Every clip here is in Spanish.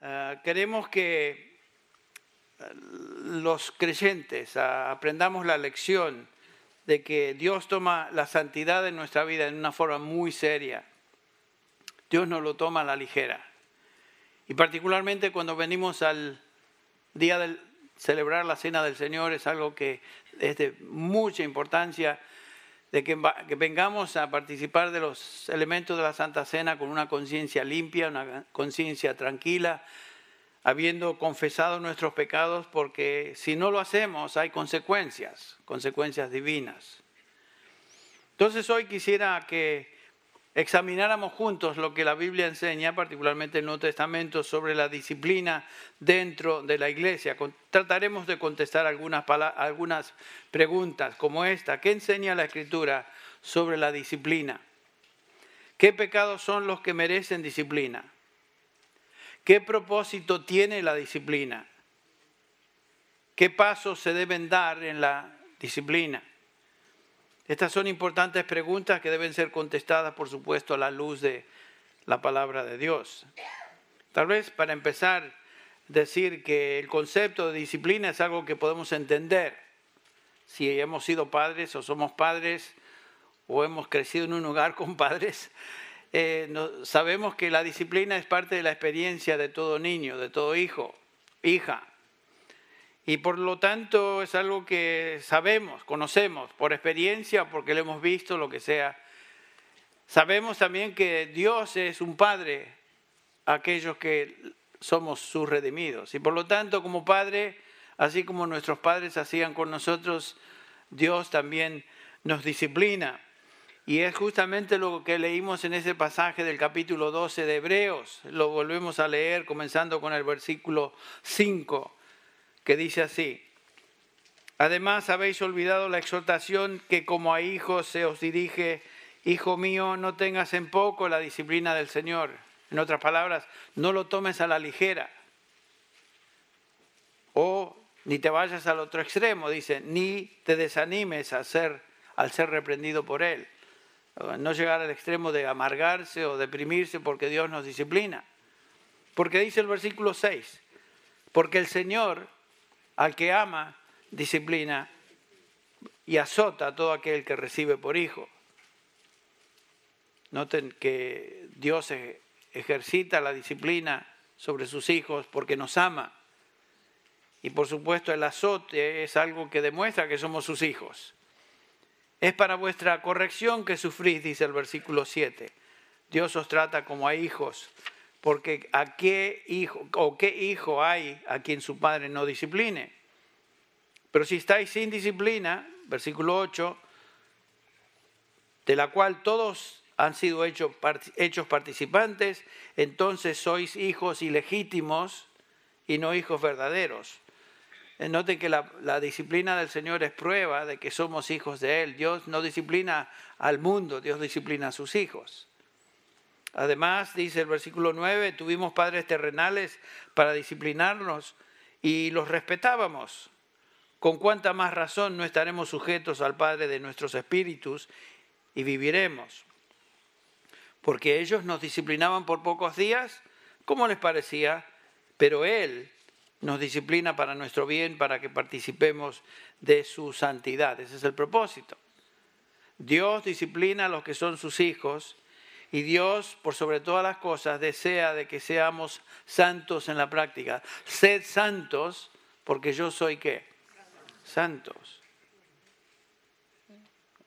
Ah, queremos que ah, los creyentes ah, aprendamos la lección de que Dios toma la santidad de nuestra vida en una forma muy seria. Dios no lo toma a la ligera. Y particularmente cuando venimos al día de celebrar la cena del Señor es algo que es de mucha importancia de que, vengamos a participar de los elementos de la Santa Cena con una conciencia limpia, una conciencia tranquila, habiendo confesado nuestros pecados, porque si no lo hacemos hay consecuencias, consecuencias divinas. Entonces hoy quisiera que examináramos juntos lo que la Biblia enseña, particularmente el Nuevo Testamento, sobre la disciplina dentro de la iglesia. Trataremos de contestar algunas, algunas preguntas como esta. ¿Qué enseña la Escritura sobre la disciplina? ¿Qué pecados son los que merecen disciplina? ¿Qué propósito tiene la disciplina? ¿Qué pasos se deben dar en la disciplina? Estas son importantes preguntas que deben ser contestadas, por supuesto, a la luz de la palabra de Dios. Tal vez para empezar, decir que el concepto de disciplina es algo que podemos entender. Si hemos sido padres o somos padres o hemos crecido en un hogar con padres, eh, sabemos que la disciplina es parte de la experiencia de todo niño, de todo hijo, hija. Y por lo tanto es algo que sabemos, conocemos por experiencia, porque lo hemos visto, lo que sea. Sabemos también que Dios es un Padre a aquellos que somos sus redimidos. Y por lo tanto, como Padre, así como nuestros padres hacían con nosotros, Dios también nos disciplina. Y es justamente lo que leímos en ese pasaje del capítulo 12 de Hebreos. Lo volvemos a leer comenzando con el versículo 5 que dice así, además habéis olvidado la exhortación que como a hijos se os dirige, hijo mío, no tengas en poco la disciplina del Señor. En otras palabras, no lo tomes a la ligera. O ni te vayas al otro extremo, dice, ni te desanimes a ser, al ser reprendido por Él. No llegar al extremo de amargarse o deprimirse porque Dios nos disciplina. Porque dice el versículo 6, porque el Señor al que ama, disciplina y azota a todo aquel que recibe por hijo. Noten que Dios e-, ejercita la disciplina sobre sus hijos porque nos ama. Y por supuesto el azote es algo que demuestra que somos sus hijos. Es para vuestra corrección que sufrís, dice el versículo 7. Dios os trata como a hijos porque a qué hijo o qué hijo hay a quien su padre no discipline. Pero si estáis sin disciplina, versículo 8, de la cual todos han sido hechos, participantes, entonces sois hijos ilegítimos y no hijos verdaderos. Eh, noten que la, disciplina del Señor es prueba de que somos hijos de Él. Dios no disciplina al mundo, Dios disciplina a sus hijos. Además, dice el versículo 9, tuvimos padres terrenales para disciplinarnos y los respetábamos. Con cuánta más razón no estaremos sujetos al Padre de nuestros espíritus y viviremos. Porque ellos nos disciplinaban por pocos días, como les parecía, pero Él nos disciplina para nuestro bien, para que participemos de su santidad. Ese es el propósito. Dios disciplina a los que son sus hijos y Dios, por sobre todas las cosas, desea de que seamos santos en la práctica. Sed santos porque yo soy qué? Santos.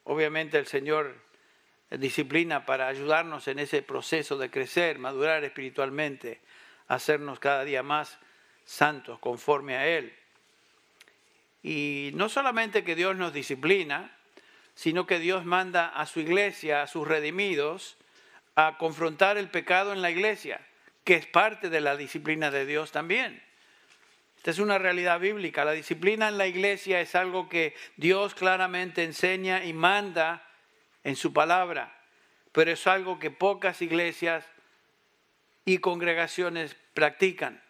Obviamente el Señor disciplina para ayudarnos en ese proceso de crecer, madurar espiritualmente, hacernos cada día más santos conforme a Él. Y no solamente que Dios nos disciplina, sino que Dios manda a su iglesia, a sus redimidos, a confrontar el pecado en la iglesia, que es parte de la disciplina de Dios también. Esta es una realidad bíblica. La disciplina en la iglesia es algo que Dios claramente enseña y manda en su palabra, pero es algo que pocas iglesias y congregaciones practican.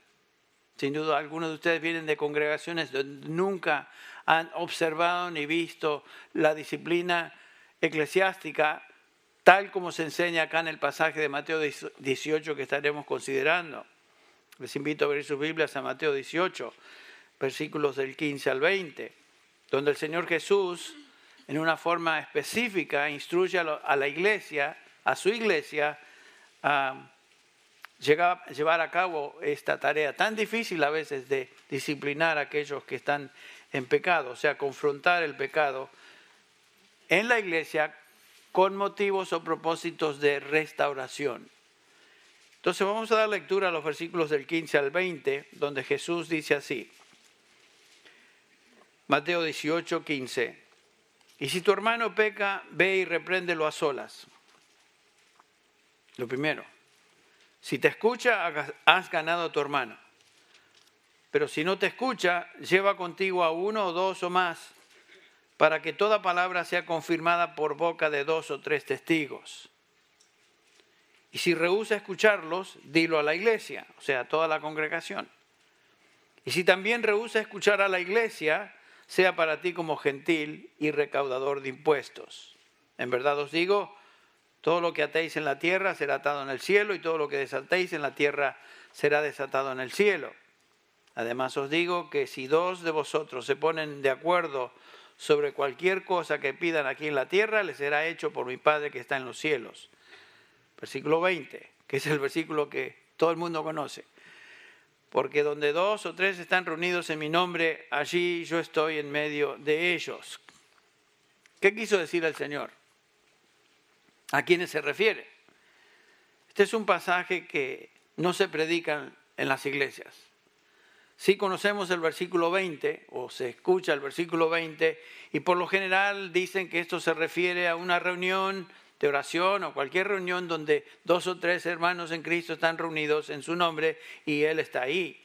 Sin duda, algunos de ustedes vienen de congregaciones donde nunca han observado ni visto la disciplina eclesiástica tal como se enseña acá en el pasaje de Mateo 18 que estaremos considerando. Les invito a ver sus Biblias a Mateo 18, versículos del 15 al 20, donde el Señor Jesús, en una forma específica, instruye a la iglesia, a su iglesia, a llevar a cabo esta tarea tan difícil a veces de disciplinar a aquellos que están en pecado, o sea, confrontar el pecado en la iglesia con motivos o propósitos de restauración. Entonces vamos a dar lectura a los versículos del 15 al 20, donde Jesús dice así. Mateo 18, 15. Y si tu hermano peca, ve y repréndelo a solas. Lo primero. Si te escucha, has ganado a tu hermano. Pero si no te escucha, lleva contigo a uno o dos o más, para que toda palabra sea confirmada por boca de dos o tres testigos. Y si rehúsa escucharlos, dilo a la iglesia, o sea, a toda la congregación. Y si también rehúsa escuchar a la iglesia, sea para ti como gentil y recaudador de impuestos. En verdad os digo, todo lo que atéis en la tierra será atado en el cielo y todo lo que desatéis en la tierra será desatado en el cielo. Además os digo que si dos de vosotros se ponen de acuerdo sobre cualquier cosa que pidan aquí en la tierra, les será hecho por mi Padre que está en los cielos. Versículo 20, que es el versículo que todo el mundo conoce. Porque donde dos o tres están reunidos en mi nombre, allí yo estoy en medio de ellos. ¿Qué quiso decir el Señor? ¿A quiénes se refiere? Este es un pasaje que no se predica en las iglesias. Sí conocemos el versículo 20 o se escucha el versículo 20 y por lo general dicen que esto se refiere a una reunión de oración o cualquier reunión donde dos o tres hermanos en Cristo están reunidos en su nombre y Él está ahí.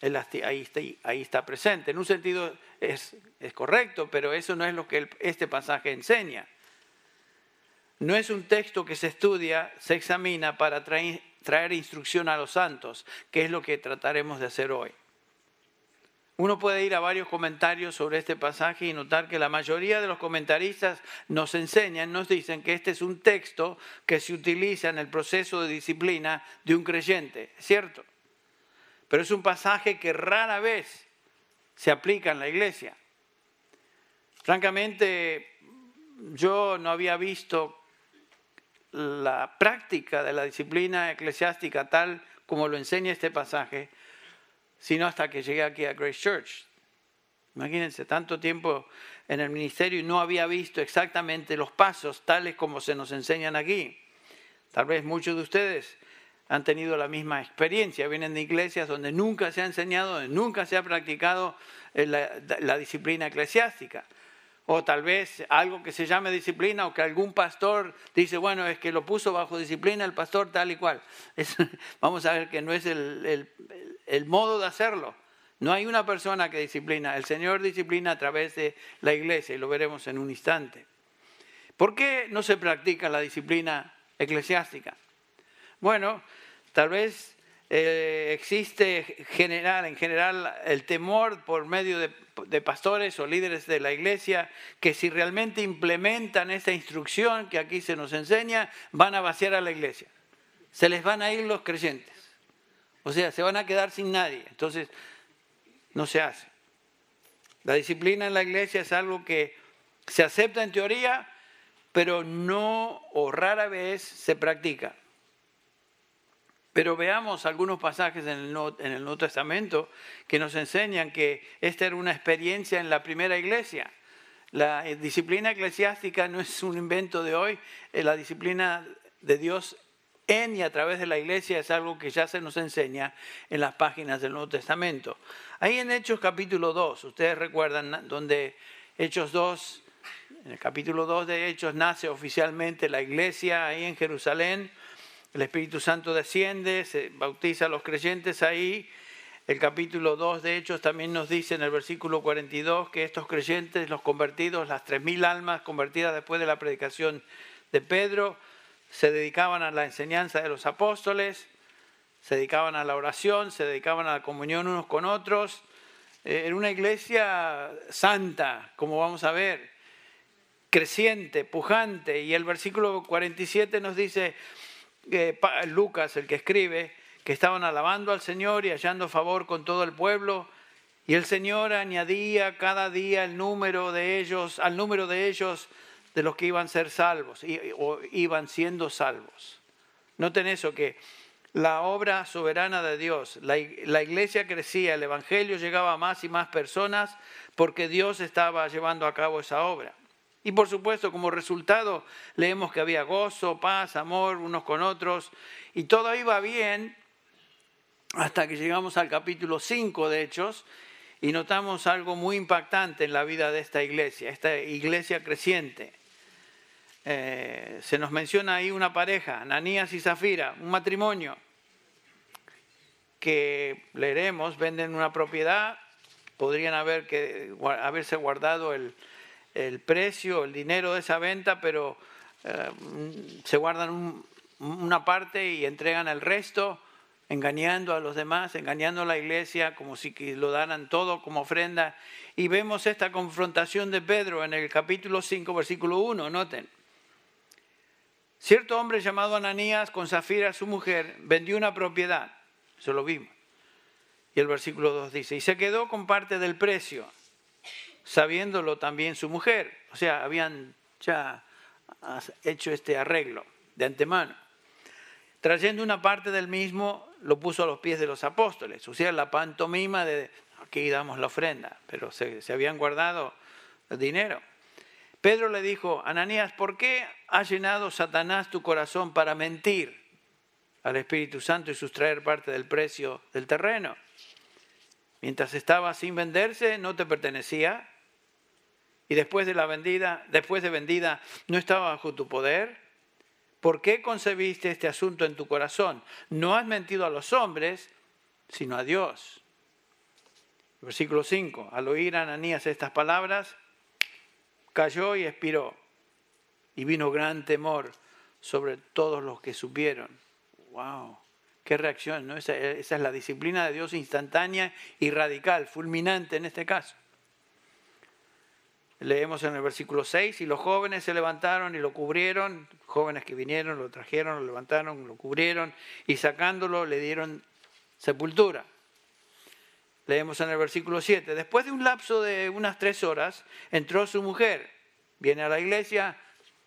Él ahí está, está presente. En un sentido es correcto, pero eso no es lo que este pasaje enseña. No es un texto que se estudia, se examina para traer, instrucción a los santos, que es lo que trataremos de hacer hoy. Uno puede ir a varios comentarios sobre este pasaje y notar que la mayoría de los comentaristas nos enseñan, nos dicen que este es un texto que se utiliza en el proceso de disciplina de un creyente, ¿cierto? Pero es un pasaje que rara vez se aplica en la iglesia. Francamente, yo no había visto la práctica de la disciplina eclesiástica tal como lo enseña este pasaje, sino hasta que llegué aquí a Grace Church. Imagínense, tanto tiempo en el ministerio y no había visto exactamente los pasos tales como se nos enseñan aquí. Tal vez muchos de ustedes han tenido la misma experiencia, vienen de iglesias donde nunca se ha enseñado, donde nunca se ha practicado eh, la disciplina eclesiástica o tal vez algo que se llame disciplina o que algún pastor dice, bueno, es que lo puso bajo disciplina el pastor tal y cual. vamos a ver que no es el, el, modo de hacerlo. No hay una persona que disciplina, el Señor disciplina a través de la iglesia y lo veremos en un instante. ¿Por qué no se practica la disciplina eclesiástica? Bueno, tal vez eh, existe general, en general el temor por medio de, pastores o líderes de la iglesia que si realmente implementan esta instrucción que aquí se nos enseña, van a vaciar a la iglesia. Se les van a ir los creyentes. O sea, se van a quedar sin nadie. Entonces, no se hace. La disciplina en la iglesia es algo que se acepta en teoría, pero no o rara vez se practica. Pero veamos algunos pasajes en el, Nuevo, Testamento que nos enseñan que esta era una experiencia en la primera iglesia. La disciplina eclesiástica no es un invento de hoy, eh, la disciplina de Dios en y a través de la iglesia es algo que ya se nos enseña en las páginas del Nuevo Testamento. Ahí en Hechos capítulo 2, ustedes recuerdan donde Hechos 2, en el capítulo 2 de Hechos nace oficialmente la iglesia ahí en Jerusalén el Espíritu Santo desciende, se bautiza a los creyentes ahí. El capítulo 2 de Hechos también nos dice en el versículo 42 que estos creyentes, los convertidos, las 3.000 almas convertidas después de la predicación de Pedro, se dedicaban a la enseñanza de los apóstoles, se dedicaban a la oración, se dedicaban a la comunión unos con otros, eh, en una iglesia santa, como vamos a ver, creciente, pujante. Y el versículo 47 nos dice, Lucas, el que escribe, que estaban alabando al Señor y hallando favor con todo el pueblo. Y el Señor añadía cada día el número de ellos, al número de ellos de los que iban a ser salvos o iban siendo salvos. Noten eso, que la obra soberana de Dios, la iglesia crecía, el Evangelio llegaba a más y más personas porque Dios estaba llevando a cabo esa obra. Y por supuesto, como resultado, leemos que había gozo, paz, amor unos con otros, y todo iba bien hasta que llegamos al capítulo 5 de Hechos y notamos algo muy impactante en la vida de esta iglesia, esta iglesia creciente. Eh, se nos menciona ahí una pareja, Ananías y Zafira, un matrimonio que leeremos, venden una propiedad, podrían haber que, haberse guardado el, el precio, el dinero de esa venta, pero eh, se guardan una parte y entregan el resto, engañando a los demás, engañando a la iglesia, como si lo daran todo como ofrenda. Y vemos esta confrontación de Pedro en el capítulo 5, versículo 1, noten. Cierto hombre llamado Ananías, con Zafira, su mujer, vendió una propiedad. Eso lo vimos. Y el versículo 2 dice, y se quedó con parte del precio sabiéndolo también su mujer. O sea, habían ya hecho este arreglo de antemano. Trayendo una parte del mismo, lo puso a los pies de los apóstoles. O sea, la pantomima de aquí damos la ofrenda, pero se, habían guardado el dinero. Pedro le dijo, Ananías, ¿por qué ha llenado Satanás tu corazón para mentir al Espíritu Santo y sustraer parte del precio del terreno? Mientras estaba sin venderse, no te pertenecía, y después de la vendida, después de vendida, no estaba bajo tu poder? ¿Por qué concebiste este asunto en tu corazón? No has mentido a los hombres, sino a Dios. Versículo 5. Al oír a Ananías estas palabras, cayó y expiró. Y vino gran temor sobre todos los que supieron. ¡Wow! ¡Qué reacción! ¿no? esa es la disciplina de Dios instantánea y radical, fulminante en este caso. Leemos en el versículo 6, y los jóvenes se levantaron y lo cubrieron, jóvenes que vinieron, lo trajeron, lo levantaron, lo cubrieron, y sacándolo le dieron sepultura. Leemos en el versículo 7, después de un lapso de unas tres horas, entró su mujer, viene a la iglesia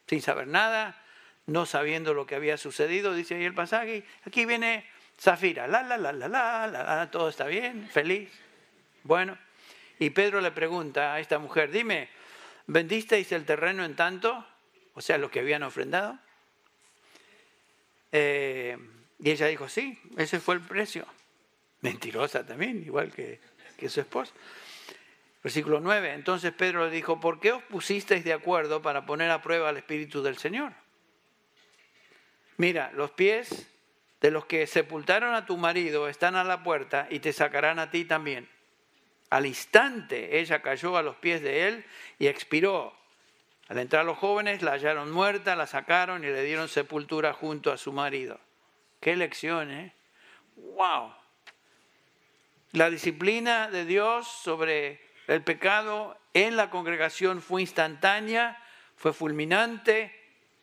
sin saber nada, no sabiendo lo que había sucedido, dice ahí el pasaje, aquí viene Zafira, la, la, la, la, la, la, todo está bien, feliz. Bueno, y Pedro le pregunta a esta mujer, dime, ¿vendisteis el terreno en tanto? O sea, lo que habían ofrendado. Eh, y ella dijo, sí, ese fue el precio. Mentirosa también, igual que, que su esposa. Versículo 9. Entonces Pedro le dijo, ¿por qué os pusisteis de acuerdo para poner a prueba al Espíritu del Señor? Mira, los pies de los que sepultaron a tu marido están a la puerta y te sacarán a ti también. Al instante ella cayó a los pies de él y expiró. Al entrar los jóvenes la hallaron muerta, la sacaron y le dieron sepultura junto a su marido. Qué lección, ¿eh? ¡Wow! La disciplina de Dios sobre el pecado en la congregación fue instantánea, fue fulminante,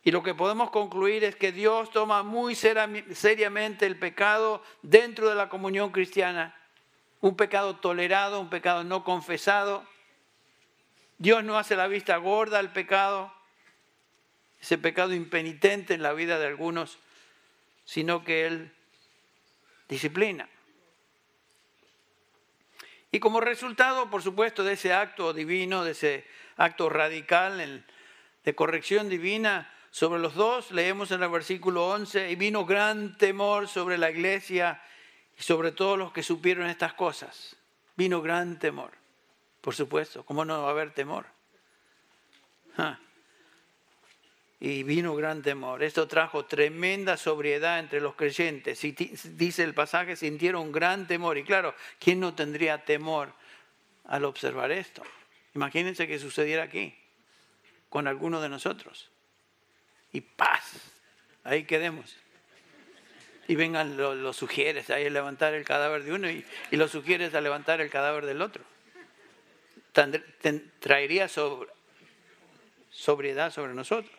y lo que podemos concluir es que Dios toma muy seriamente el pecado dentro de la comunión cristiana un pecado tolerado, un pecado no confesado. Dios no hace la vista gorda al pecado, ese pecado impenitente en la vida de algunos, sino que Él disciplina. Y como resultado, por supuesto, de ese acto divino, de ese acto radical de corrección divina sobre los dos, leemos en el versículo 11, y vino gran temor sobre la iglesia y sobre todo los que supieron estas cosas, vino gran temor. Por supuesto, ¿cómo no va a haber temor? Y vino gran temor. Esto trajo tremenda sobriedad entre los creyentes. Dice el pasaje, sintieron gran temor. Y claro, ¿quién no tendría temor al observar esto? Imagínense que sucediera aquí, con alguno de nosotros. Y paz, ahí quedemos y vengan los, sugieres a levantar el cadáver de uno y, y los sugieres a levantar el cadáver del otro. traería sobriedad sobre nosotros.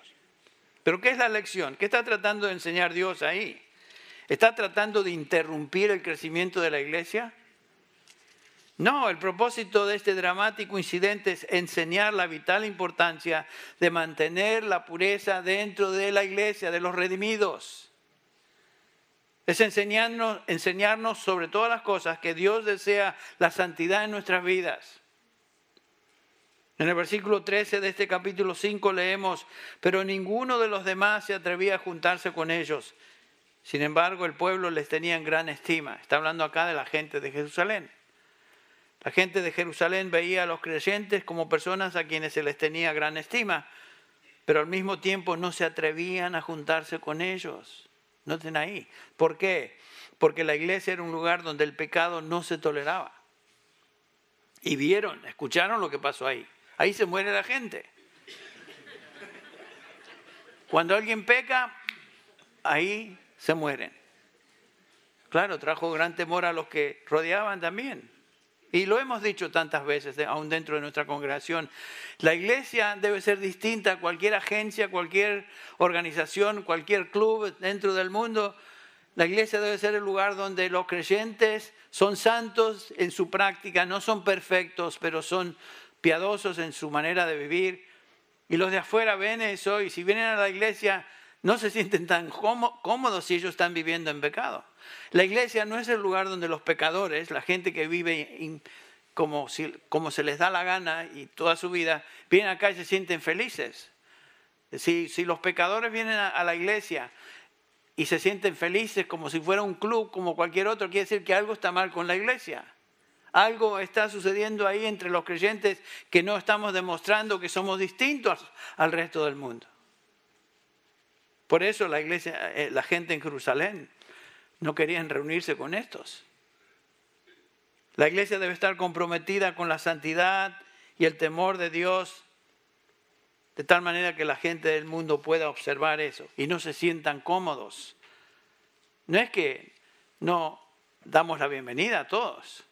Pero ¿qué es la lección? ¿Qué está tratando de enseñar Dios ahí? ¿Está tratando de interrumpir el crecimiento de la iglesia? No, el propósito de este dramático incidente es enseñar la vital importancia de mantener la pureza dentro de la iglesia, de los redimidos. Es enseñarnos, enseñarnos sobre todas las cosas que Dios desea la santidad en nuestras vidas. En el versículo 13 de este capítulo 5 leemos, pero ninguno de los demás se atrevía a juntarse con ellos. Sin embargo, el pueblo les tenía en gran estima. Está hablando acá de la gente de Jerusalén. La gente de Jerusalén veía a los creyentes como personas a quienes se les tenía gran estima, pero al mismo tiempo no se atrevían a juntarse con ellos. Noten ahí. ¿Por qué? Porque la iglesia era un lugar donde el pecado no se toleraba. Y vieron, escucharon lo que pasó ahí. Ahí se muere la gente. Cuando alguien peca, ahí se mueren. Claro, trajo gran temor a los que rodeaban también. Y lo hemos dicho tantas veces, aún dentro de nuestra congregación. La iglesia debe ser distinta a cualquier agencia, cualquier organización, cualquier club dentro del mundo. La iglesia debe ser el lugar donde los creyentes son santos en su práctica, no son perfectos, pero son piadosos en su manera de vivir. Y los de afuera ven eso y si vienen a la iglesia no se sienten tan cómodos si ellos están viviendo en pecado. La iglesia no es el lugar donde los pecadores, la gente que vive como, se les da la gana y toda su vida, vienen acá y se sienten felices. Si, los pecadores vienen a, la iglesia y se sienten felices como si fuera un club, como cualquier otro, quiere decir que algo está mal con la iglesia. Algo está sucediendo ahí entre los creyentes que no estamos demostrando que somos distintos al resto del mundo. Por eso la iglesia, eh, la gente en Jerusalén no querían reunirse con estos. La iglesia debe estar comprometida con la santidad y el temor de Dios, de tal manera que la gente del mundo pueda observar eso y no se sientan cómodos. No es que no damos la bienvenida a todos.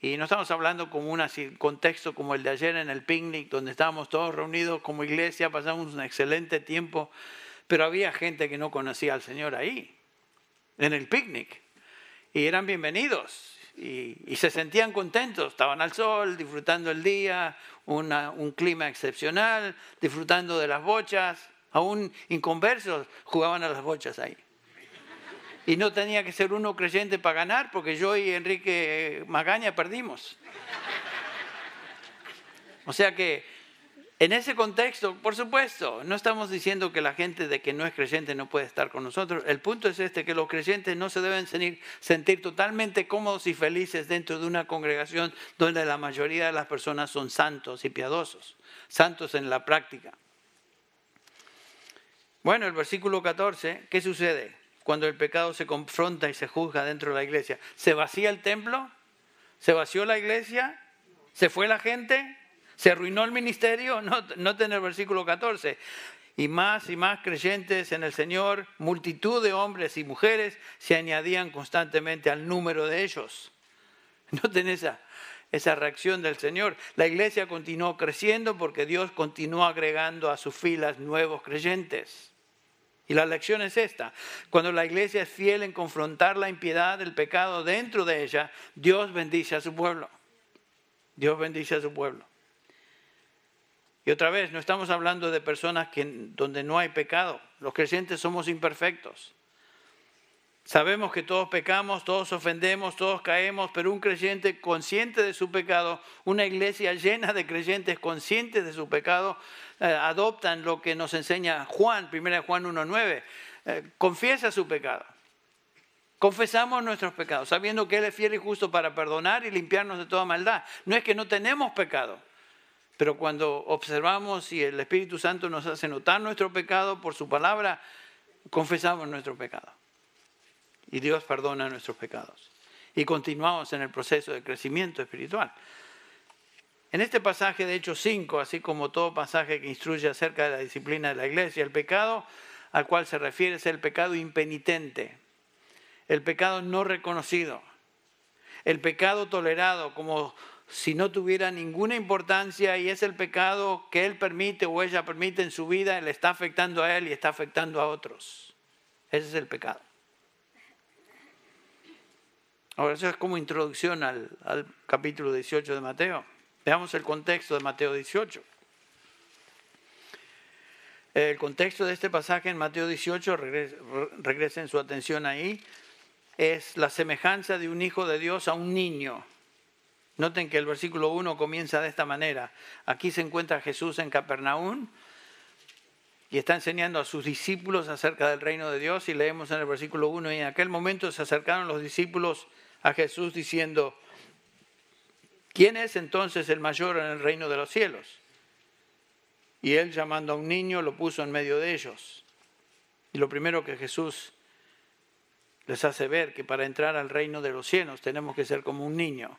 Y no estamos hablando como un contexto como el de ayer en el picnic, donde estábamos todos reunidos como iglesia, pasamos un excelente tiempo, pero había gente que no conocía al Señor ahí en el picnic y eran bienvenidos y, se sentían contentos, estaban al sol, disfrutando el día, un clima excepcional, disfrutando de las bochas, aún inconversos jugaban a las bochas ahí. Y no tenía que ser uno creyente para ganar, porque yo y Enrique Magaña perdimos. O sea que en ese contexto, por supuesto, no estamos diciendo que la gente de que no es creyente no puede estar con nosotros. El punto es este, que los creyentes no se deben sentir, totalmente cómodos y felices dentro de una congregación donde la mayoría de las personas son santos y piadosos, santos en la práctica. Bueno, el versículo 14, ¿qué sucede cuando el pecado se confronta y se juzga dentro de la iglesia? ¿Se vacía el templo? ¿Se vació la iglesia? ¿Se fue la gente? ¿Se arruinó el ministerio? No, no el versículo 14. Y más y más creyentes en el Señor, multitud de hombres y mujeres se añadían constantemente al número de ellos. Noten esa, esa reacción del Señor. La iglesia continuó creciendo porque Dios continuó agregando a sus filas nuevos creyentes. Y la lección es esta. Cuando la iglesia es fiel en confrontar la impiedad del pecado dentro de ella, Dios bendice a su pueblo. Dios bendice a su pueblo. Y otra vez, no estamos hablando de personas que, donde no hay pecado. Los creyentes somos imperfectos. Sabemos que todos pecamos, todos ofendemos, todos caemos, pero un creyente consciente de su pecado, una iglesia llena de creyentes conscientes de su pecado, eh, adoptan lo que nos enseña Juan, 1 Juan 1.9, eh, confiesa su pecado. Confesamos nuestros pecados, sabiendo que Él es fiel y justo para perdonar y limpiarnos de toda maldad. No es que no tenemos pecado, pero cuando observamos y el Espíritu Santo nos hace notar nuestro pecado por su palabra, confesamos nuestro pecado. Y Dios perdona nuestros pecados. Y continuamos en el proceso de crecimiento espiritual. En este pasaje de Hechos 5, así como todo pasaje que instruye acerca de la disciplina de la iglesia, el pecado al cual se refiere es el pecado impenitente, el pecado no reconocido, el pecado tolerado como si no tuviera ninguna importancia y es el pecado que él permite o ella permite en su vida, le está afectando a él y está afectando a otros. Ese es el pecado. Ahora, eso es como introducción al, al capítulo 18 de Mateo. Veamos el contexto de Mateo 18. El contexto de este pasaje en Mateo 18, regresen su atención ahí, es la semejanza de un hijo de Dios a un niño. Noten que el versículo 1 comienza de esta manera. Aquí se encuentra Jesús en Capernaum y está enseñando a sus discípulos acerca del reino de Dios y leemos en el versículo 1 y en aquel momento se acercaron los discípulos a Jesús diciendo, ¿quién es entonces el mayor en el reino de los cielos? Y él llamando a un niño lo puso en medio de ellos. Y lo primero que Jesús les hace ver que para entrar al reino de los cielos tenemos que ser como un niño,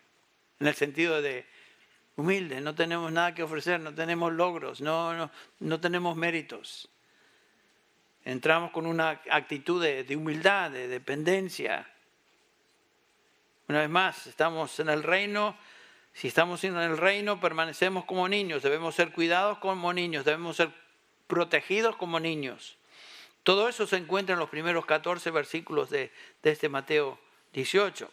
en el sentido de humilde, no tenemos nada que ofrecer, no tenemos logros, no, no, no tenemos méritos. Entramos con una actitud de, de humildad, de dependencia. Una vez más, estamos en el reino si estamos en el reino, permanecemos como niños, debemos ser cuidados como niños, debemos ser protegidos como niños. Todo eso se encuentra en los primeros 14 versículos de, este Mateo 18.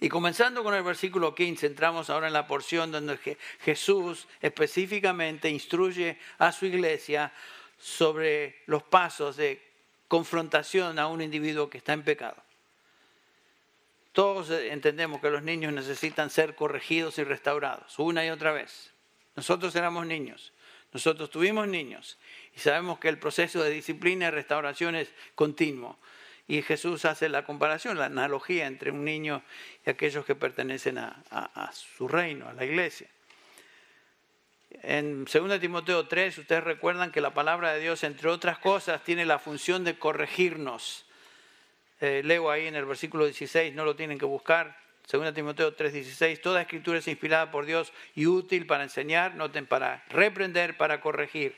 Y comenzando con el versículo 15, entramos ahora en la porción donde Jesús específicamente instruye a su iglesia sobre los pasos de confrontación a un individuo que está en pecado. Todos entendemos que los niños necesitan ser corregidos y restaurados una y otra vez. Nosotros éramos niños, nosotros tuvimos niños y sabemos que el proceso de disciplina y restauración es continuo. Y Jesús hace la comparación, la analogía entre un niño y aquellos que pertenecen a, su reino, a la iglesia. En 2 Timoteo 3, ustedes recuerdan que la palabra de Dios, entre otras cosas, tiene la función de corregirnos eh, leo ahí en el versículo 16, no lo tienen que buscar. 2 Timoteo 3:16, toda escritura es inspirada por Dios y útil para enseñar, noten, para reprender, para corregir.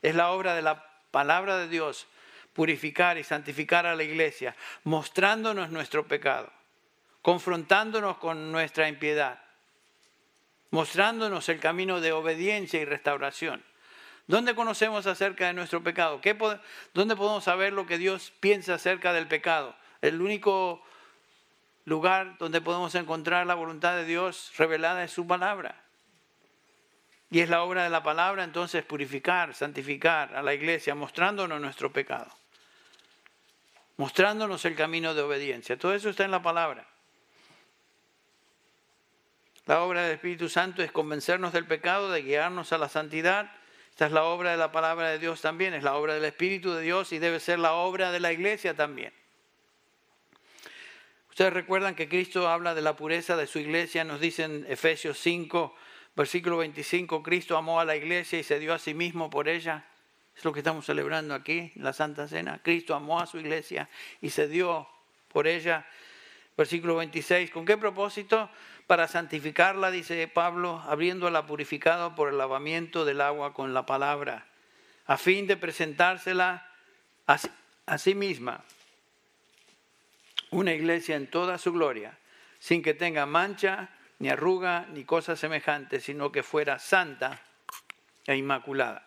Es la obra de la palabra de Dios purificar y santificar a la iglesia, mostrándonos nuestro pecado, confrontándonos con nuestra impiedad, mostrándonos el camino de obediencia y restauración. ¿Dónde conocemos acerca de nuestro pecado? ¿Dónde podemos saber lo que Dios piensa acerca del pecado? El único lugar donde podemos encontrar la voluntad de Dios revelada es su palabra. Y es la obra de la palabra entonces purificar, santificar a la iglesia, mostrándonos nuestro pecado, mostrándonos el camino de obediencia. Todo eso está en la palabra. La obra del Espíritu Santo es convencernos del pecado, de guiarnos a la santidad esta es la obra de la palabra de Dios también, es la obra del Espíritu de Dios y debe ser la obra de la iglesia también. Ustedes recuerdan que Cristo habla de la pureza de su iglesia, nos dice en Efesios 5, versículo 25, Cristo amó a la iglesia y se dio a sí mismo por ella. Es lo que estamos celebrando aquí, la Santa Cena. Cristo amó a su iglesia y se dio por ella. Versículo 26, ¿con qué propósito? para santificarla, dice Pablo, abriéndola purificado por el lavamiento del agua con la palabra, a fin de presentársela a, sí misma, una iglesia en toda su gloria, sin que tenga mancha, ni arruga, ni cosa semejante, sino que fuera santa e inmaculada.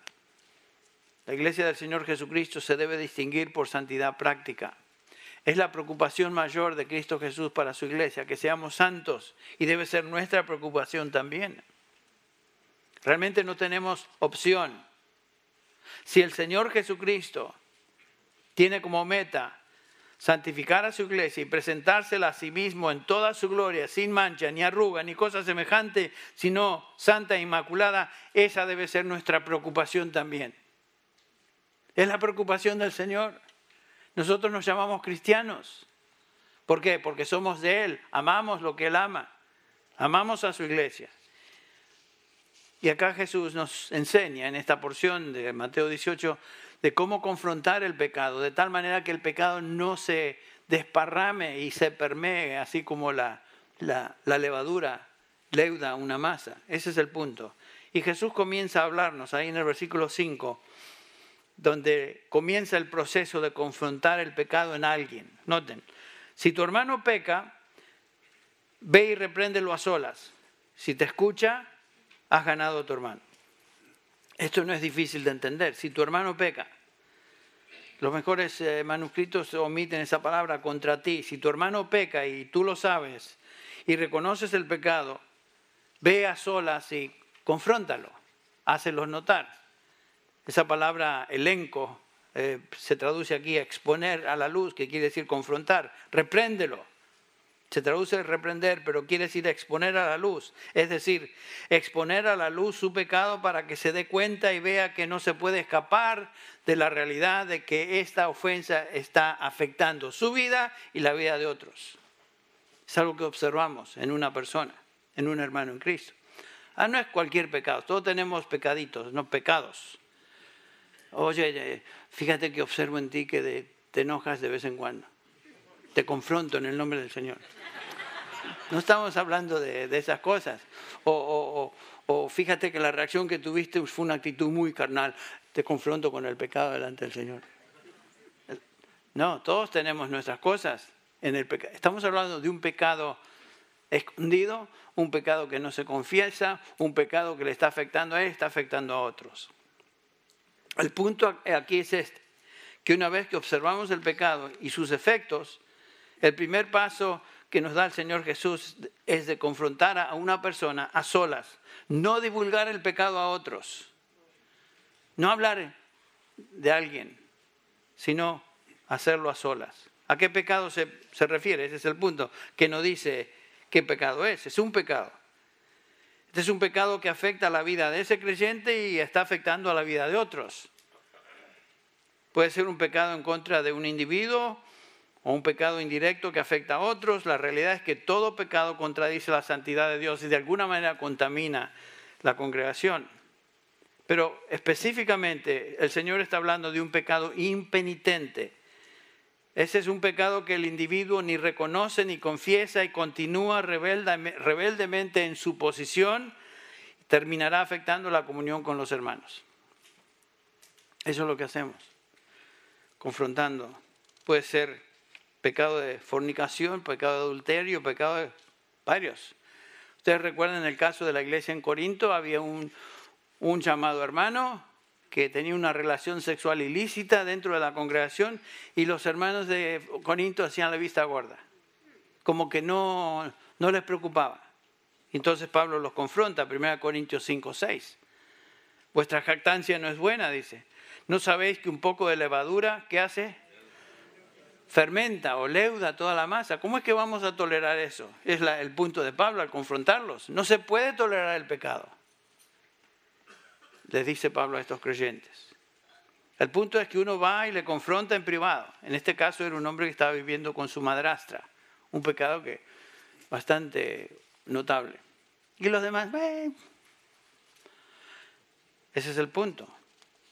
La iglesia del Señor Jesucristo se debe distinguir por santidad práctica. Es la preocupación mayor de Cristo Jesús para su iglesia, que seamos santos y debe ser nuestra preocupación también. Realmente no tenemos opción. Si el Señor Jesucristo tiene como meta santificar a su iglesia y presentársela a sí mismo en toda su gloria, sin mancha, ni arruga, ni cosa semejante, sino santa e inmaculada, esa debe ser nuestra preocupación también. Es la preocupación del Señor. Nosotros nos llamamos cristianos. ¿Por qué? Porque somos de Él, amamos lo que Él ama, amamos a su iglesia. Y acá Jesús nos enseña en esta porción de Mateo 18 de cómo confrontar el pecado, de tal manera que el pecado no se desparrame y se permee, así como la, la, levadura leuda una masa. Ese es el punto. Y Jesús comienza a hablarnos ahí en el versículo 5 donde comienza el proceso de confrontar el pecado en alguien. Noten, si tu hermano peca, ve y repréndelo a solas. Si te escucha, has ganado a tu hermano. Esto no es difícil de entender. Si tu hermano peca, Los mejores eh, manuscritos omiten esa palabra contra ti. Si tu hermano peca y tú lo sabes y reconoces el pecado, ve a solas y confróntalo, hácelo notar. Esa palabra elenco eh, se traduce aquí a exponer a la luz, que quiere decir confrontar, repréndelo. Se traduce reprender, pero quiere decir exponer a la luz. Es decir, exponer a la luz su pecado para que se dé cuenta y vea que no se puede escapar de la realidad de que esta ofensa está afectando su vida y la vida de otros. Es algo que observamos en una persona, en un hermano en Cristo. Ah, no es cualquier pecado, todos tenemos pecaditos, no pecados. Oye, eh, fíjate que observo en ti que te enojas de vez en cuando. Te confronto en el nombre del Señor. No estamos hablando de, esas cosas. O, o, fíjate que la reacción que tuviste fue una actitud muy carnal. Te confronto con el pecado delante del Señor. No, todos tenemos nuestras cosas en el pecado. Estamos hablando de un pecado escondido, un pecado que no se confiesa, un pecado que le está afectando a él, está afectando a otros. El punto aquí es este, que una vez que observamos el pecado y sus efectos, el primer paso que nos da el Señor Jesús es de confrontar a una persona a solas, no divulgar el pecado a otros, no hablar de alguien, sino hacerlo a solas. ¿A qué pecado se, se refiere? Ese es el punto, que no dice qué pecado es, es un pecado. Este es un pecado que afecta a la vida de ese creyente y está afectando a la vida de otros. Puede ser un pecado en contra de un individuo o un pecado indirecto que afecta a otros. La realidad es que todo pecado contradice la santidad de Dios y de alguna manera contamina la congregación. Pero específicamente el Señor está hablando de un pecado impenitente ese es un pecado que el individuo ni reconoce ni confiesa y continúa rebeldemente en su posición, terminará afectando la comunión con los hermanos. Eso es lo que hacemos, confrontando. Puede ser pecado de fornicación, pecado de adulterio, pecado de varios. Ustedes recuerdan el caso de la iglesia en Corinto, había un, un llamado hermano que tenía una relación sexual ilícita dentro de la congregación y los hermanos de Corinto hacían la vista gorda, como que no, no les preocupaba. Entonces Pablo los confronta, 1 Corintios 5, 6. Vuestra jactancia no es buena, dice. ¿No sabéis que un poco de levadura, ¿qué hace? Fermenta o leuda toda la masa. ¿Cómo es que vamos a tolerar eso? Es el punto de Pablo al confrontarlos. No se puede tolerar el pecado les dice Pablo a estos creyentes. El punto es que uno va y le confronta en privado. En este caso era un hombre que estaba viviendo con su madrastra, un pecado que bastante notable. Y los demás, ese es el punto.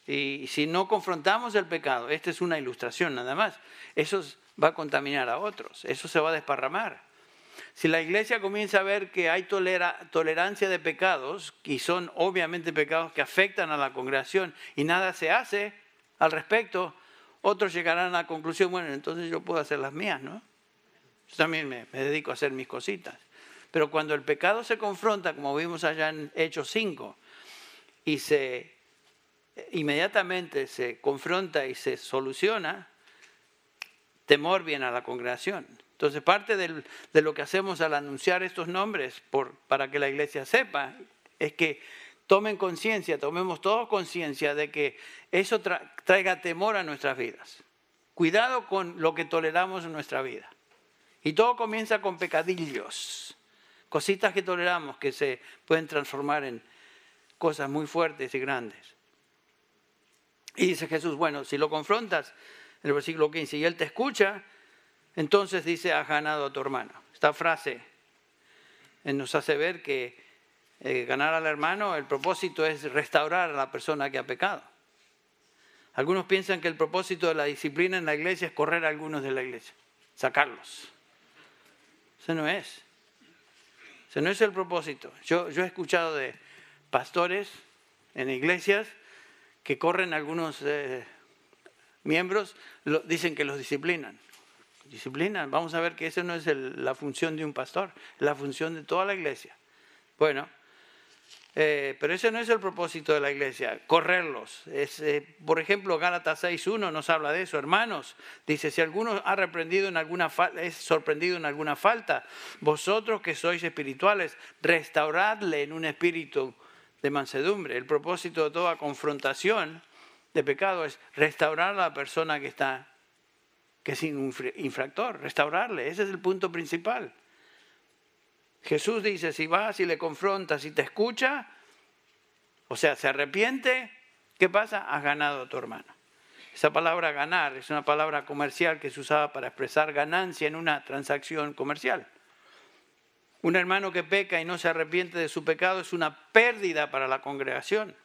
Y si no confrontamos el pecado, esta es una ilustración nada más, eso va a contaminar a otros, eso se va a desparramar. Si la iglesia comienza a ver que hay tolerancia de pecados, y son obviamente pecados que afectan a la congregación, y nada se hace al respecto, otros llegarán a la conclusión, bueno, entonces yo puedo hacer las mías, ¿no? Yo también me, dedico a hacer mis cositas. Pero cuando el pecado se confronta, como vimos allá en Hechos 5, y se inmediatamente se confronta y se soluciona, temor viene a la congregación. Entonces, parte de lo que hacemos al anunciar estos nombres para que la iglesia sepa es que tomen conciencia, tomemos todos conciencia de que eso traiga temor a nuestras vidas. Cuidado con lo que toleramos en nuestra vida. Y todo comienza con pecadillos, cositas que toleramos que se pueden transformar en cosas muy fuertes y grandes. Y dice Jesús, bueno, si lo confrontas, en el versículo 15, y él te escucha, entonces dice, has ganado a tu hermano. Esta frase eh, nos hace ver que eh, ganar al hermano, el propósito es restaurar a la persona que ha pecado. Algunos piensan que el propósito de la disciplina en la iglesia es correr a algunos de la iglesia, sacarlos. Ese no es. Ese no es el propósito. Yo, yo he escuchado de pastores en iglesias que corren algunos eh, miembros, dicen que los disciplinan Vamos a ver que esa no es la función de un pastor, la función de toda la iglesia. Bueno, Eh, pero ese no es el propósito de la iglesia, correrlos. Eh, por ejemplo, Gálatas 6.1 nos habla de eso. Hermanos, dice, si alguno ha reprendido en alguna es sorprendido en alguna falta, vosotros que sois espirituales, restauradle en un espíritu de mansedumbre. El propósito de toda confrontación de pecado es restaurar a la persona que está, que es infractor, restaurarle. Ese es el punto principal. Jesús dice, si vas y le confrontas y te escucha, o sea, se arrepiente, ¿qué pasa? Has ganado a tu hermano. Esa palabra ganar es una palabra comercial que se usaba para expresar ganancia en una transacción comercial. Un hermano que peca y no se arrepiente de su pecado es una pérdida para la congregación.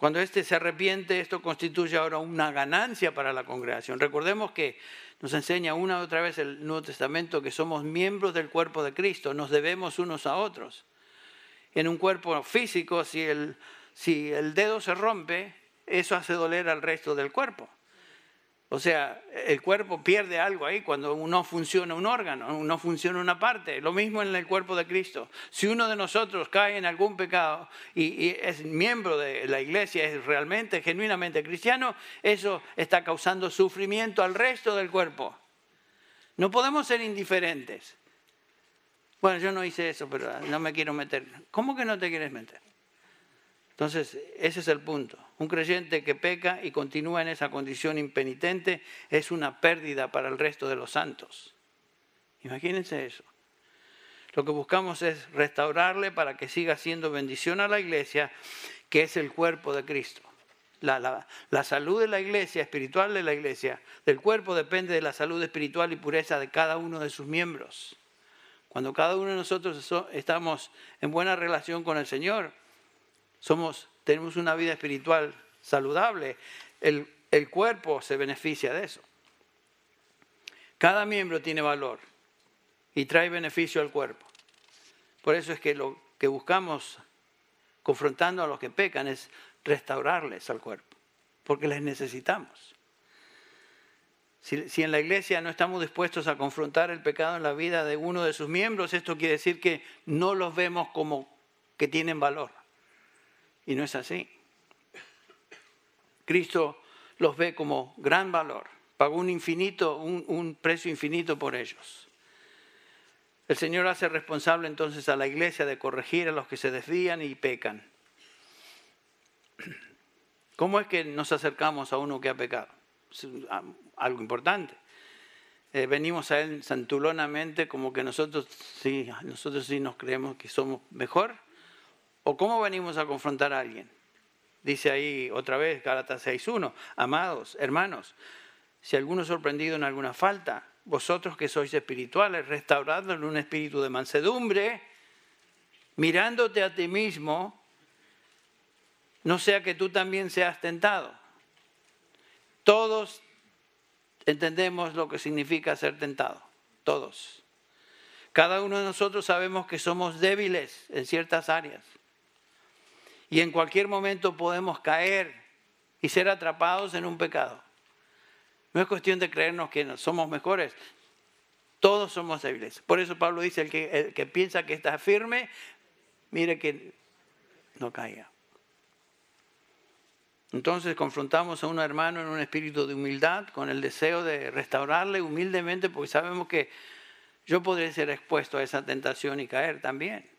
Cuando éste se arrepiente, esto constituye ahora una ganancia para la congregación. Recordemos que nos enseña una y otra vez el Nuevo Testamento que somos miembros del cuerpo de Cristo, nos debemos unos a otros. En un cuerpo físico, si el, si el dedo se rompe, eso hace doler al resto del cuerpo. O sea, el cuerpo pierde algo ahí cuando no funciona un órgano, no funciona una parte. Lo mismo en el cuerpo de Cristo. Si uno de nosotros cae en algún pecado y, es miembro de la iglesia, es realmente, genuinamente cristiano, eso está causando sufrimiento al resto del cuerpo. No podemos ser indiferentes. Bueno, yo no hice eso, pero no me quiero meter. ¿Cómo que no te quieres meter? Entonces, ese es el punto. Un creyente que peca y continúa en esa condición impenitente es una pérdida para el resto de los santos. Imagínense eso. Lo que buscamos es restaurarle para que siga siendo bendición a la iglesia, que es el cuerpo de Cristo. La, la, salud de la iglesia, espiritual de la iglesia, del cuerpo depende de la salud espiritual y pureza de cada uno de sus miembros. Cuando cada uno de nosotros estamos en buena relación con el Señor, somos, tenemos una vida espiritual saludable, el, el cuerpo se beneficia de eso. Cada miembro tiene valor y trae beneficio al cuerpo. Por eso es que lo que buscamos confrontando a los que pecan es restaurarles al cuerpo, porque les necesitamos. Si, si, en la iglesia no estamos dispuestos a confrontar el pecado en la vida de uno de sus miembros, esto quiere decir que no los vemos como que tienen valor. Y no es así. Cristo los ve como gran valor. Pagó un infinito, un, precio infinito por ellos. El Señor hace responsable entonces a la iglesia de corregir a los que se desvían y pecan. ¿Cómo es que nos acercamos a uno que ha pecado? Algo importante. Eh, venimos a Él santulonamente como que nosotros sí, nosotros sí nos creemos que somos mejor ¿O cómo venimos a confrontar a alguien? Dice ahí otra vez Gálatas 6.1, amados, hermanos, si alguno es sorprendido en alguna falta, vosotros que sois espirituales, restauradlo en un espíritu de mansedumbre, mirándote a ti mismo, no sea que tú también seas tentado. Todos entendemos lo que significa ser tentado, todos. Cada uno de nosotros sabemos que somos débiles en ciertas áreas. Y en cualquier momento podemos caer y ser atrapados en un pecado. No es cuestión de creernos que somos mejores. Todos somos débiles. Por eso Pablo dice, el que, piensa que está firme, mire que no caiga. Entonces confrontamos a un hermano en un espíritu de humildad, con el deseo de restaurarle humildemente, porque sabemos que yo podría ser expuesto a esa tentación y caer también.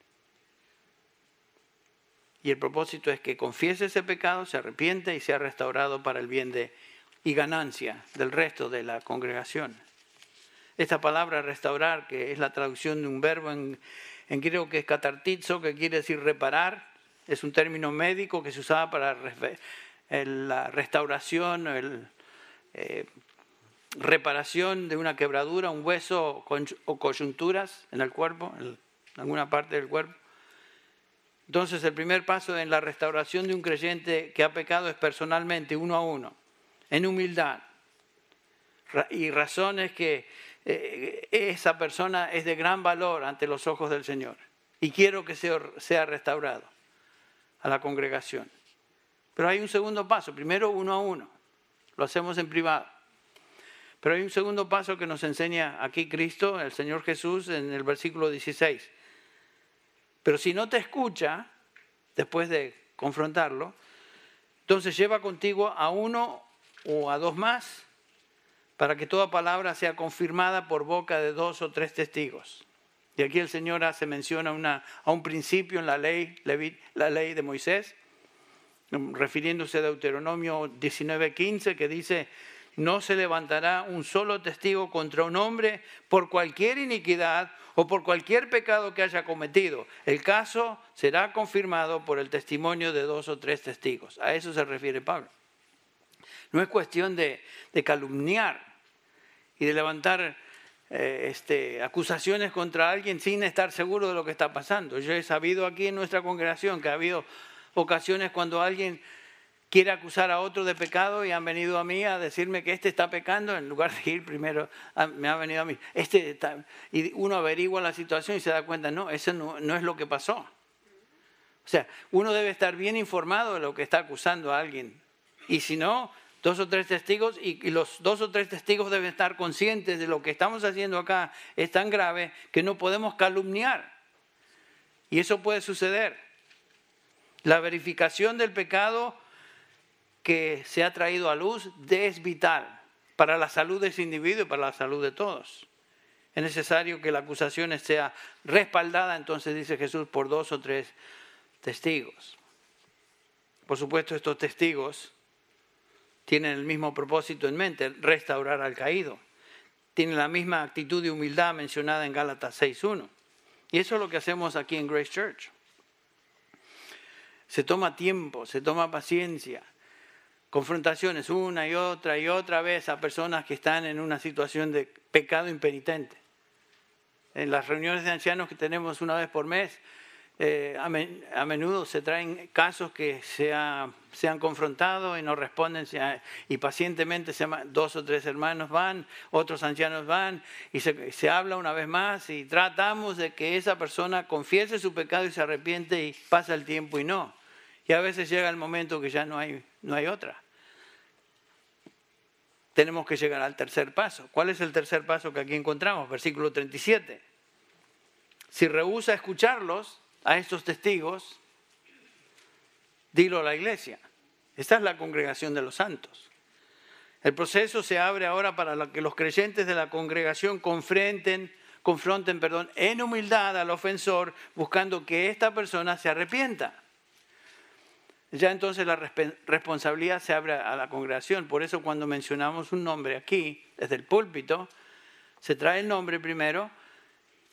Y el propósito es que confiese ese pecado, se arrepiente y sea restaurado para el bien de, y ganancia del resto de la congregación. Esta palabra restaurar, que es la traducción de un verbo en, griego que es catartizo, que quiere decir reparar, es un término médico que se usaba para la restauración, el, eh, reparación de una quebradura, un hueso o coyunturas en el cuerpo, en alguna parte del cuerpo. Entonces el primer paso en la restauración de un creyente que ha pecado es personalmente, uno a uno, en humildad. Y razones que eh, esa persona es de gran valor ante los ojos del Señor. Y quiero que sea, sea restaurado a la congregación. Pero hay un segundo paso, primero uno a uno, lo hacemos en privado. Pero hay un segundo paso que nos enseña aquí Cristo, el Señor Jesús, en el versículo 16 Pero si no te escucha, después de confrontarlo, entonces lleva contigo a uno o a dos más para que toda palabra sea confirmada por boca de dos o tres testigos. Y aquí el Señor hace mención a, a un principio en la ley, la ley de Moisés, refiriéndose a Deuteronomio 19:15, que dice, no se levantará un solo testigo contra un hombre por cualquier iniquidad o por cualquier pecado que haya cometido. El caso será confirmado por el testimonio de dos o tres testigos. A eso se refiere Pablo. No es cuestión de, calumniar y de levantar eh, este, acusaciones contra alguien sin estar seguro de lo que está pasando. Yo he sabido aquí en nuestra congregación que ha habido ocasiones cuando alguien quiere acusar a otro de pecado y han venido a mí a decirme que este está pecando, en lugar de ir primero, me ha venido a mí. Este y uno averigua la situación y se da cuenta, no, eso no, no es lo que pasó. O sea, uno debe estar bien informado de lo que está acusando a alguien. Y si no, dos o tres testigos, y los dos o tres testigos deben estar conscientes de lo que estamos haciendo acá es tan grave que no podemos calumniar. Y eso puede suceder. La verificación del pecado que se ha traído a luz es vital para la salud de ese individuo y para la salud de todos. Es necesario que la acusación sea respaldada, entonces dice Jesús, por dos o tres testigos. Por supuesto, estos testigos tienen el mismo propósito en mente, restaurar al caído. Tienen la misma actitud de humildad mencionada en Gálatas 6.1. Y eso es lo que hacemos aquí en Grace Church. Se toma tiempo, se toma paciencia, confrontaciones una y otra y otra vez a personas que están en una situación de pecado impenitente. En las reuniones de ancianos que tenemos una vez por mes, eh, a, menudo se traen casos que se, han confrontado y no responden y pacientemente dos o tres hermanos van, otros ancianos van y se, se, habla una vez más y tratamos de que esa persona confiese su pecado y se arrepiente y pasa el tiempo y no. Y a veces llega el momento que ya no hay, no hay otra tenemos que llegar al tercer paso. ¿Cuál es el tercer paso que aquí encontramos? Versículo 37. Si rehúsa escucharlos, a estos testigos, dilo a la iglesia. Esta es la congregación de los santos. El proceso se abre ahora para que los creyentes de la congregación confronten, confronten perdón, en humildad al ofensor, buscando que esta persona se arrepienta ya entonces la responsabilidad se abre a la congregación. Por eso cuando mencionamos un nombre aquí, desde el púlpito, se trae el nombre primero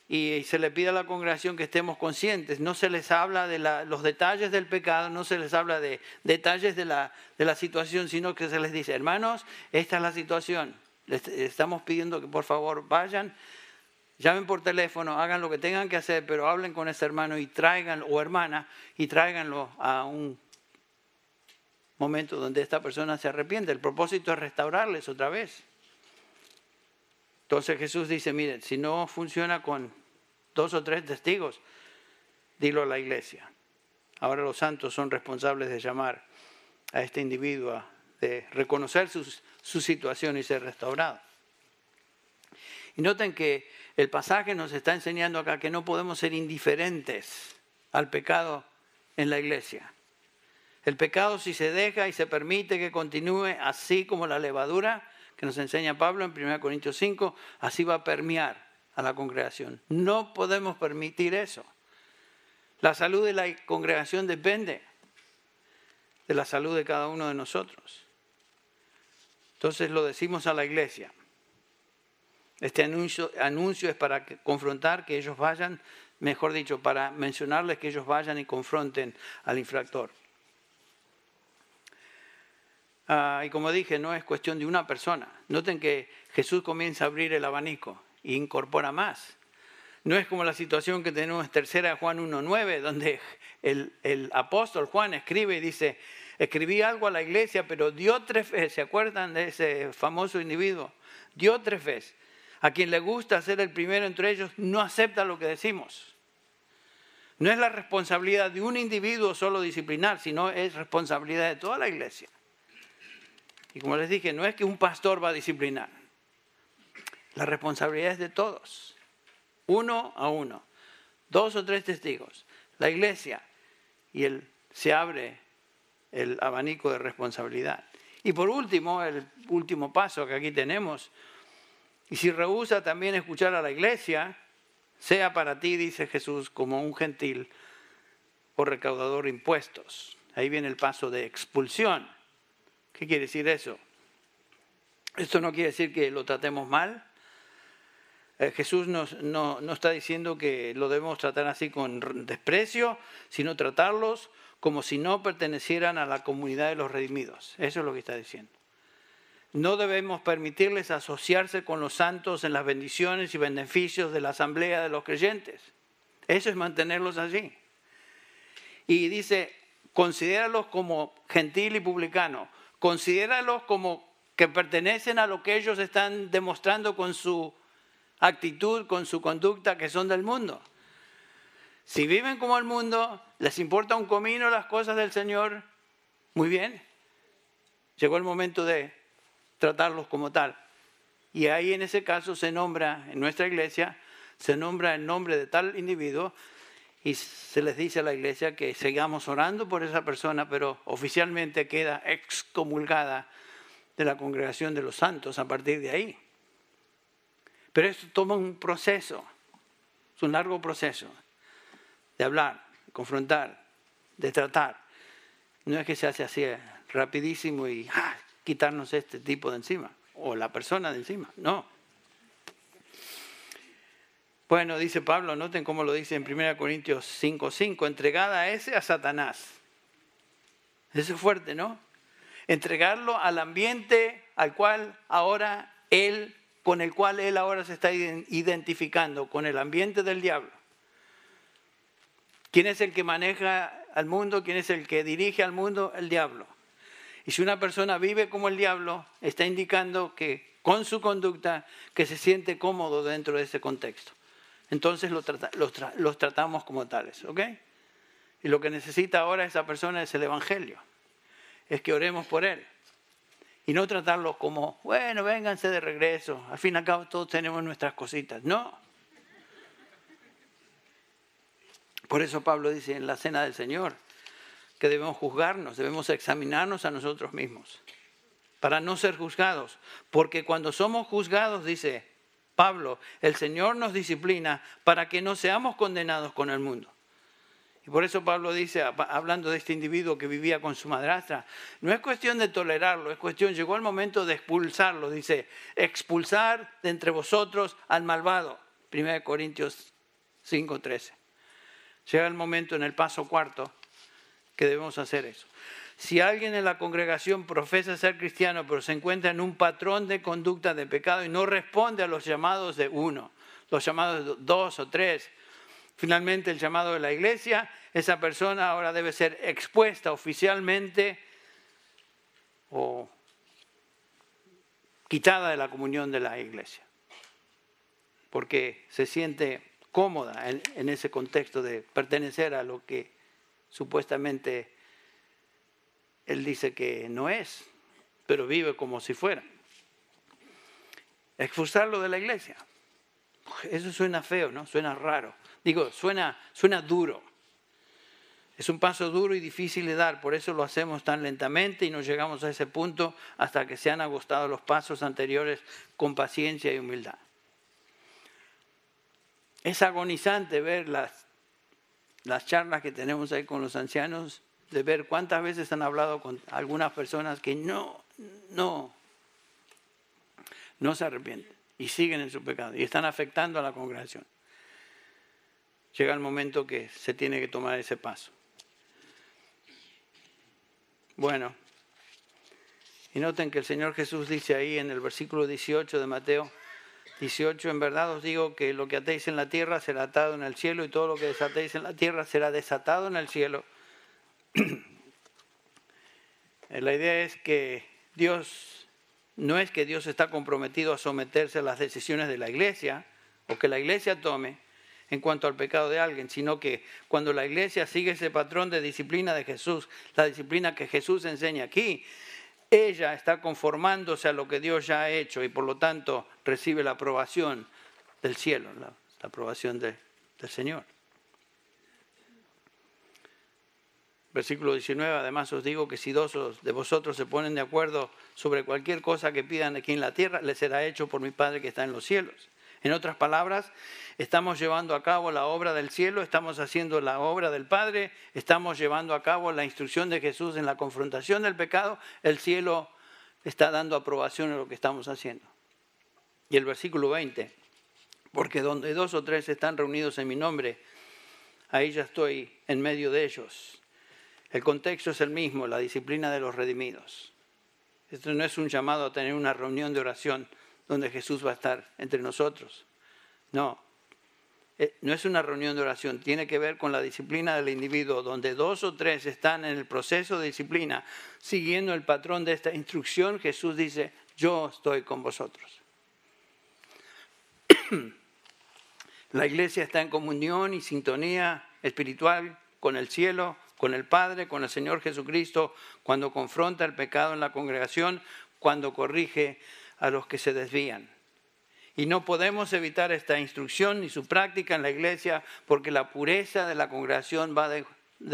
y se le pide a la congregación que estemos conscientes. No se les habla de los detalles del pecado, no se les habla de detalles de la, de la situación, sino que se les dice, hermanos, esta es la situación. Les estamos pidiendo que por favor vayan, llamen por teléfono, hagan lo que tengan que hacer, pero hablen con ese hermano y traigan, o hermana, y tráiganlo a un momento donde esta persona se arrepiente. El propósito es restaurarles otra vez. Entonces Jesús dice, miren, si no funciona con dos o tres testigos, dilo a la iglesia. Ahora los santos son responsables de llamar a este individuo, de reconocer su, su situación y ser restaurado. Y noten que el pasaje nos está enseñando acá que no podemos ser indiferentes al pecado en la iglesia. El pecado si se deja y se permite que continúe así como la levadura, que nos enseña Pablo en 1 Corintios 5, así va a permear a la congregación. No podemos permitir eso. La salud de la congregación depende de la salud de cada uno de nosotros. Entonces lo decimos a la iglesia. Este anuncio, anuncio es para confrontar que ellos vayan, mejor dicho, para mencionarles que ellos vayan y confronten al infractor. Ah, y como dije, no es cuestión de una persona. Noten que Jesús comienza a abrir el abanico e incorpora más. No es como la situación que tenemos en tercera Juan 1.9, donde el, el, apóstol Juan escribe y dice, escribí algo a la iglesia, pero dio tres veces, ¿se acuerdan de ese famoso individuo? Dio tres veces. A quien le gusta ser el primero entre ellos, no acepta lo que decimos. No es la responsabilidad de un individuo solo disciplinar, sino es responsabilidad de toda la iglesia. Y como les dije, no es que un pastor va a disciplinar. La responsabilidad es de todos. Uno a uno. Dos o tres testigos. la iglesia. Y él se abre el abanico de responsabilidad. Y por último, el último paso que aquí tenemos, y si rehúsa también escuchar a la iglesia, sea para ti, dice Jesús, como un gentil o recaudador de impuestos. Ahí viene el paso de expulsión. ¿Qué quiere decir eso? Esto no quiere decir que lo tratemos mal. Eh, Jesús no, no está diciendo que lo debemos tratar así con desprecio, sino tratarlos como si no pertenecieran a la comunidad de los redimidos. Eso es lo que está diciendo. No debemos permitirles asociarse con los santos en las bendiciones y beneficios de la asamblea de los creyentes. Eso es mantenerlos allí. Y dice, considéralos como gentil y publicano. Considéralos como que pertenecen a lo que ellos están demostrando con su actitud, con su conducta, que son del mundo. Si viven como el mundo, les importa un comino las cosas del Señor, muy bien. Llegó el momento de tratarlos como tal. Y ahí en ese caso se nombra, en nuestra iglesia, se nombra el nombre de tal individuo y se les dice a la iglesia que sigamos orando por esa persona, pero oficialmente queda excomulgada de la congregación de los santos a partir de ahí. Pero esto toma un proceso, es un largo proceso de hablar, confrontar, de tratar. No es que se hace así eh, rapidísimo y ah, quitarnos este tipo de encima o la persona de encima. No. Bueno, dice Pablo, noten cómo lo dice en 1 Corintios 5:5, entregada a ese a Satanás. Eso es fuerte, ¿no? Entregarlo al ambiente al cual ahora él, con el cual él ahora se está identificando, con el ambiente del diablo. ¿Quién es el que maneja al mundo? ¿Quién es el que dirige al mundo? El diablo. Y si una persona vive como el diablo, está indicando que con su conducta que se siente cómodo dentro de ese contexto. Entonces los, tratamos como tales, ¿ok? Y lo que necesita ahora esa persona es el Evangelio. Es que oremos por él. Y no tratarlos como, bueno, vénganse de regreso. Al fin y al cabo todos tenemos nuestras cositas. No. Por eso Pablo dice en la cena del Señor que debemos juzgarnos, debemos examinarnos a nosotros mismos para no ser juzgados. Porque cuando somos juzgados, dice Pablo, el Señor nos disciplina para que no seamos condenados con el mundo. Y por eso Pablo dice, hablando de este individuo que vivía con su madrastra, no es cuestión de tolerarlo, es cuestión, llegó el momento de expulsarlo. Dice, expulsar de entre vosotros al malvado. 1 Corintios 5:13. Llega el momento en el paso cuarto que debemos hacer eso. Si alguien en la congregación profesa ser cristiano, pero se encuentra en un patrón de conducta de pecado y no responde a los llamados de uno, los llamados de dos o tres, finalmente el llamado de la iglesia, esa persona ahora debe ser expuesta oficialmente o quitada de la comunión de la iglesia, porque se siente cómoda en, ese contexto de pertenecer a lo que supuestamente él dice que no es, pero vive como si fuera. Expulsarlo de la iglesia. Eso suena feo, ¿no? Suena raro. Digo, suena, suena duro. Es un paso duro y difícil de dar, por eso lo hacemos tan lentamente y no llegamos a ese punto hasta que se han agostado los pasos anteriores con paciencia y humildad. Es agonizante ver las, las charlas que tenemos ahí con los ancianos, de ver cuántas veces han hablado con algunas personas que no, no, no se arrepienten y siguen en su pecado y están afectando a la congregación. Llega el momento que se tiene que tomar ese paso. Bueno, y noten que el Señor Jesús dice ahí en el versículo 18 de Mateo, 18, en verdad os digo que lo que atéis en la tierra será atado en el cielo y todo lo que desatéis en la tierra será desatado en el cielo. la idea es que Dios, no es que Dios está comprometido a someterse a las decisiones de la iglesia o que la iglesia tome en cuanto al pecado de alguien, sino que cuando la iglesia sigue ese patrón de disciplina de Jesús, la disciplina que Jesús enseña aquí, ella está conformándose a lo que Dios ya ha hecho y por lo tanto recibe la aprobación del cielo, la, aprobación del Señor. Versículo 19, además os digo que si dos de vosotros se ponen de acuerdo sobre cualquier cosa que pidan aquí en la tierra, les será hecho por mi Padre que está en los cielos. En otras palabras, estamos llevando a cabo la obra del cielo, estamos haciendo la obra del Padre, estamos llevando a cabo la instrucción de Jesús en la confrontación del pecado, el cielo está dando aprobación a lo que estamos haciendo. Y el versículo 20, porque donde dos o tres están reunidos en mi nombre, ahí ya estoy en medio de ellos. El contexto es el mismo, la disciplina de los redimidos. Esto no es un llamado a tener una reunión de oración donde Jesús va a estar entre nosotros. No, eh, no es una reunión de oración, tiene que ver con la disciplina del individuo, donde dos o tres están en el proceso de disciplina, siguiendo el patrón de esta instrucción, Jesús dice, yo estoy con vosotros. La iglesia está en comunión y sintonía espiritual con el cielo, con el Padre, con el Señor Jesucristo, cuando confronta el pecado en la congregación, cuando corrige a los que se desvían. Y no podemos evitar esta instrucción ni su práctica en la iglesia porque la pureza de la congregación va de,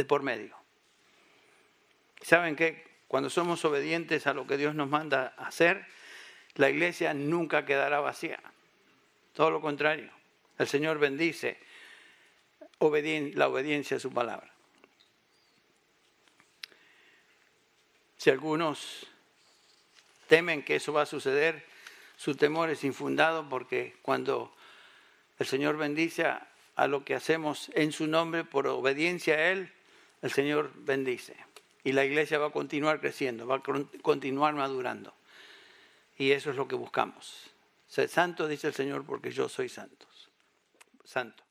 por medio. ¿Saben qué? Cuando somos obedientes a lo que Dios nos manda hacer, la iglesia nunca quedará vacía. Todo lo contrario. El Señor bendice la obediencia a su palabra. Si algunos temen que eso va a suceder, su temor es infundado porque cuando el Señor bendice a, lo que hacemos en su nombre por obediencia a Él, el Señor bendice. Y la iglesia va a continuar creciendo, va a continuar madurando. Y eso es lo que buscamos. Ser santo, dice el Señor, porque yo soy santo. Santo.